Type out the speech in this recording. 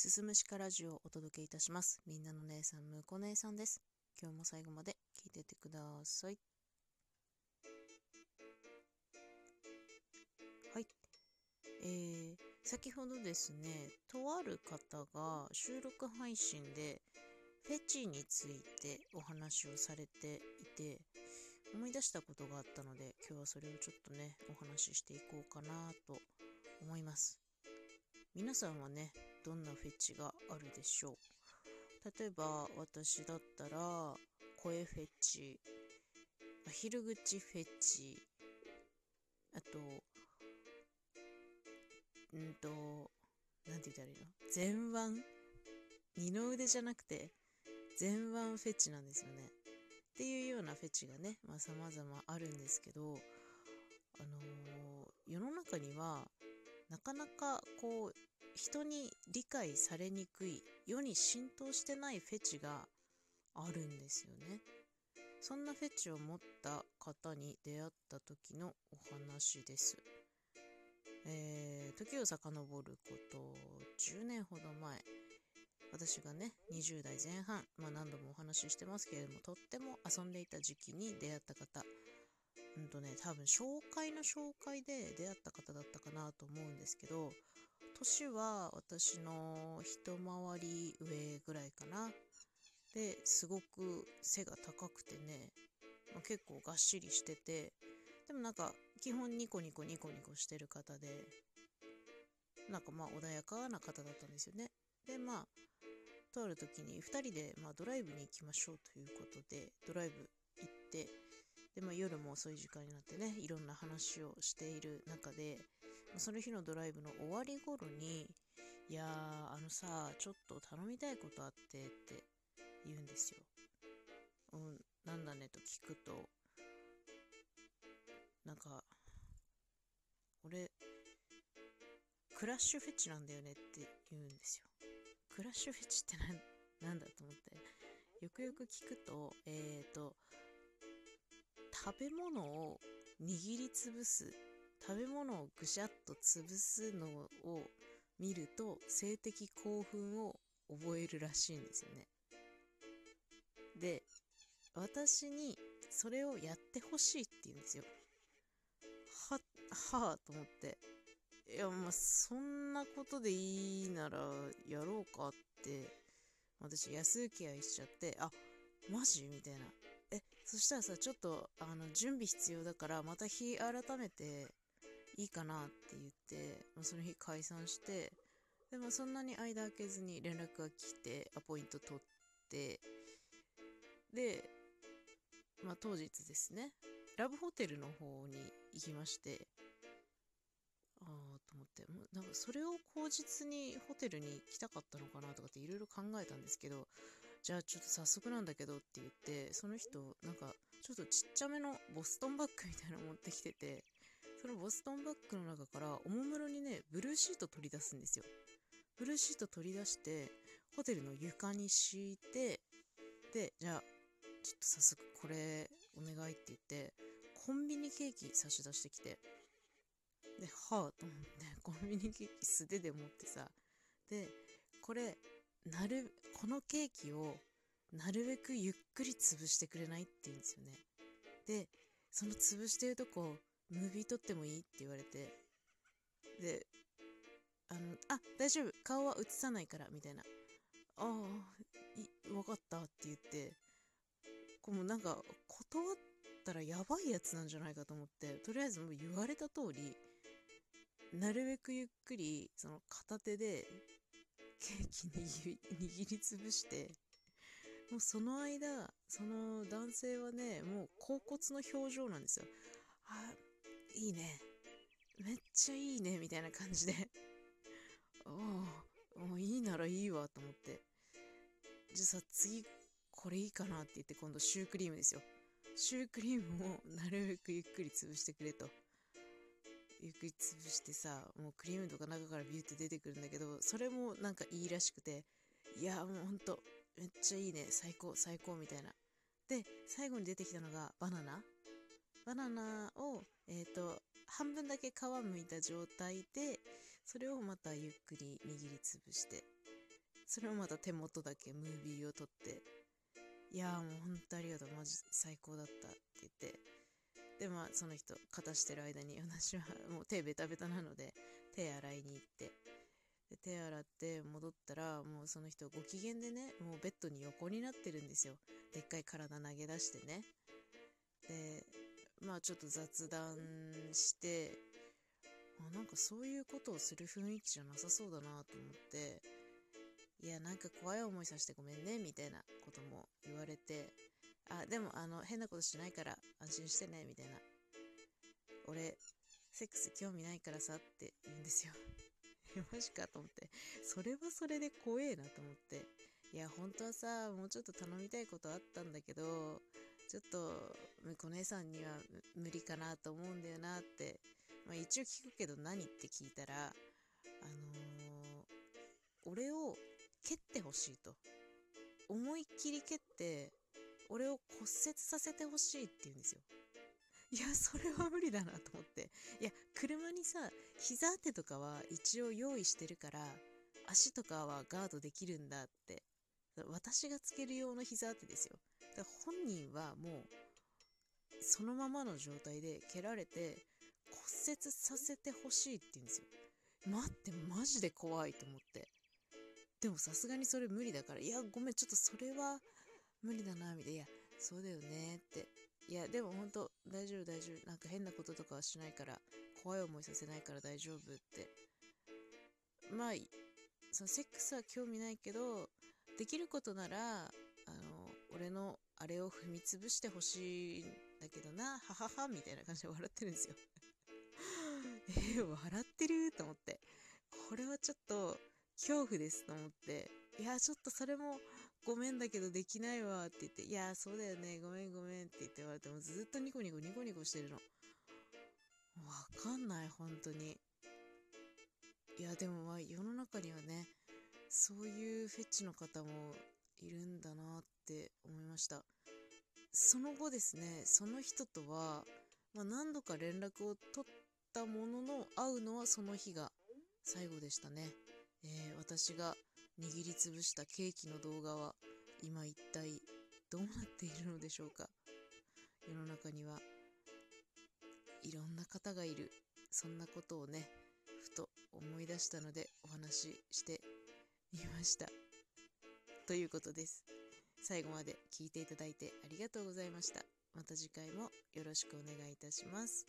すすむしかラジオをお届けいたします。みんなの姉さん、むこ姉さんです。今日も最後まで聞いててください。はい。えー、先ほどですね、とある方が収録配信でフェチについてお話をされていて、思い出したことがあったので、今日はそれをちょっとね、お話ししていこうかなと思います。皆さんはね、どんなフェチがあるでしょう？例えば、私だったら、声フェチ、アヒル口フェチ、あと、うんと、なんて言ったらいいの？前腕？二の腕じゃなくて、前腕フェチなんですよね。っていうようなフェチがね、まあ様々あるんですけど、あのー世の中には、なかなかこう、人に理解されにくい、世に浸透してないフェチがあるんですよね。そんなフェチを持った方に出会った時のお話です。えー、時を遡ること10年ほど前私がね20代前半、まあ、何度もお話ししてますけれどもとっても遊んでいた時期に出会った方うんとね多分紹介の紹介で出会った方だったかなと思うんですけど年は私の一回り上ぐらいかな。ですごく背が高くてね、まあ、結構がっしりしててでもなんか基本ニコニコニコニコしてる方でなんかまあ穏やかな方だったんですよね。でまあとある時に2人でまドライブに行きましょうということでドライブ行ってで、まあ、夜も遅い時間になってねいろんな話をしている中でその日のドライブの終わり頃に「いやーあのさちょっと頼みたいことあって」って言うんですよ。うん、なんだねと聞くとなんか俺クラッシュフェチなんだよねって言うんですよ。クラッシュフェチってなんなんだと思ってよくよく聞くとえっ、ー、と食べ物を握りつぶす食べ物をぐしゃっと潰すのを見ると性的興奮を覚えるらしいんですよね。で私にそれをやってほしいって言うんですよ。ははあと思っていやまあそんなことでいいならやろうかって私安請け合いしちゃってあマジ？みたいなえそしたらさちょっとあの準備必要だからまた日改めていいかなって言って、まあ、その日解散してでもそんなに間空けずに連絡が来てアポイント取ってでまあ当日ですねラブホテルの方に行きましてああと思ってもうなんかそれを口実にホテルに来たかったのかなとかっていろいろ考えたんですけどじゃあちょっと早速なんだけどって言ってその人なんかちょっとちっちゃめのボストンバッグみたいなの持ってきててそのボストンバッグの中からおもむろにねブルーシート取り出すんですよ。ブルーシート取り出してホテルの床に敷いてでじゃあちょっと早速これお願いって言ってコンビニケーキ差し出してきて。ではあと思ってコンビニケーキ素手で持ってさでこれなるこのケーキをなるべくゆっくり潰してくれないって言うんですよね。でその潰してるとこムービー撮ってもいい？って言われて。であのあ大丈夫。顔は映さないからみたいなああ分かったって言って。こうもうなんか断ったらやばいやつなんじゃないかと思って。とりあえずもう言われた通りなるべくゆっくりその片手でケーキ握り 握りつぶしてもうその間その男性はねもう恍惚の表情なんですよあいいね。めっちゃいいねみたいな感じで。ああもういいならいいわと思って。じゃあさ次これいいかなって言って今度シュークリームですよ。シュークリームをなるべくゆっくり潰してくれと。ゆっくり潰してさもうクリームとか中からビューって出てくるんだけどそれもなんかいいらしくて。いやもうほんとめっちゃいいね。最高最高みたいな。で最後に出てきたのがバナナ。バナナをえっ、と半分だけ皮むいた状態でそれをまたゆっくり握りつぶしてそれをまた手元だけムービーを撮っていやもうほんとありがとうマジ最高だったって言ってでまあその人片してる間に私はもう手ベタベタなので手洗いに行ってで手洗って戻ったらもうその人ご機嫌でねもうベッドに横になってるんですよ。でっかい体投げ出してね。でまあちょっと雑談してあなんかそういうことをする雰囲気じゃなさそうだなと思っていやなんか怖い思いさせてごめんねみたいなことも言われてあでもあの変なことしないから安心してねみたいな。俺セックス興味ないからさって言うんですよ。マジかと思って。それはそれで怖えなと思って。いや本当はさもうちょっと頼みたいことあったんだけどちょっと向こう姉さんには無理かなと思うんだよなって、まあ、一応聞くけど何って聞いたらあのー、俺を蹴ってほしいと。思いっきり蹴って俺を骨折させてほしいって言うんですよ。いやそれは無理だなと思って。いや車にさ膝当てとかは一応用意してるから足とかはガードできるんだって。私がつける用の膝当てですよ。だ本人はもうそのままの状態で蹴られて骨折させてほしいって言うんですよ。待ってマジで怖いと思って。でもさすがにそれ無理だからいやごめんちょっとそれは無理だなみたいな。いやそうだよねって。いやでも本当大丈夫大丈夫。なんか変なこととかはしないから怖い思いさせないから大丈夫って。まあそのセックスは興味ないけどできることならあの俺のあれを踏み潰してほしいんだけどなはははみたいな感じで笑ってるんですよ。え、笑ってると思って。これはちょっと恐怖ですと思って。いやちょっとそれもごめんだけどできないわって言って、いや、そうだよね、ごめんごめんって言って言われて。もずっとニコニコニコニコしてるの。わかんない、本当に。いや、でもまあ世の中にはね、そういうフェチの方もいるんだなって思いました。その後ですね、その人とは、まあ、何度か連絡を取ったものの、会うのはその日が最後でしたね。えー、私が握りつぶしたケーキの動画は今一体どうなっているのでしょうか世の中にはいろんな方がいるそんなことをねふと思い出したのでお話ししてみましたということです最後まで聞いていただいてありがとうございましたまた次回もよろしくお願いいたします。